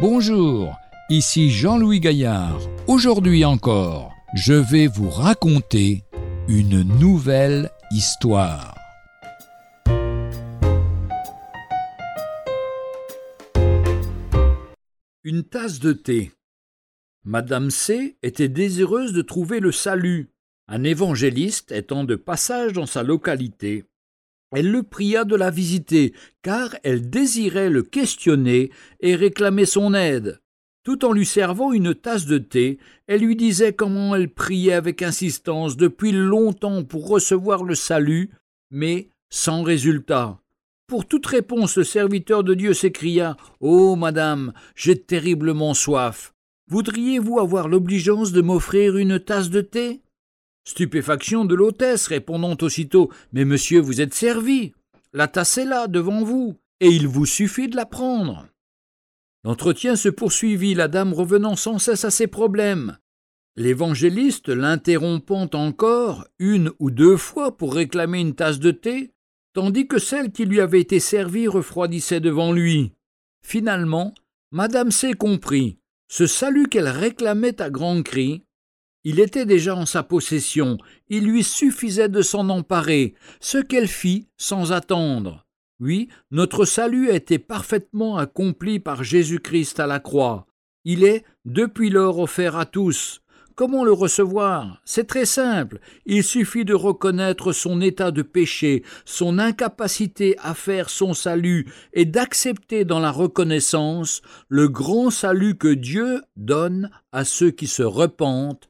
Bonjour, ici Jean-Louis Gaillard. Aujourd'hui encore, je vais vous raconter une nouvelle histoire. Une tasse de thé. Madame C était désireuse de trouver le salut, un évangéliste étant de passage dans sa localité. Elle le pria de la visiter, car elle désirait le questionner et réclamer son aide. Tout en lui servant une tasse de thé, elle lui disait comment elle priait avec insistance depuis longtemps pour recevoir le salut, mais sans résultat. Pour toute réponse, le serviteur de Dieu s'écria Oh, madame, j'ai terriblement soif. Voudriez-vous avoir l'obligeance de m'offrir une tasse de thé? Stupéfaction de l'hôtesse, répondant aussitôt Mais monsieur, vous êtes servi. La tasse est là, devant vous, et il vous suffit de la prendre. L'entretien se poursuivit, la dame revenant sans cesse à ses problèmes. L'évangéliste, l'interrompant encore une ou deux fois pour réclamer une tasse de thé, tandis que celle qui lui avait été servie refroidissait devant lui. Finalement, Madame C comprit. Ce salut qu'elle réclamait à grands cris, il était déjà en sa possession, il lui suffisait de s'en emparer, ce qu'elle fit sans attendre. Oui, notre salut a été parfaitement accompli par Jésus-Christ à la croix. Il est, depuis lors, offert à tous. Comment le recevoir? C'est très simple. Il suffit de reconnaître son état de péché, son incapacité à faire son salut, et d'accepter dans la reconnaissance le grand salut que Dieu donne à ceux qui se repentent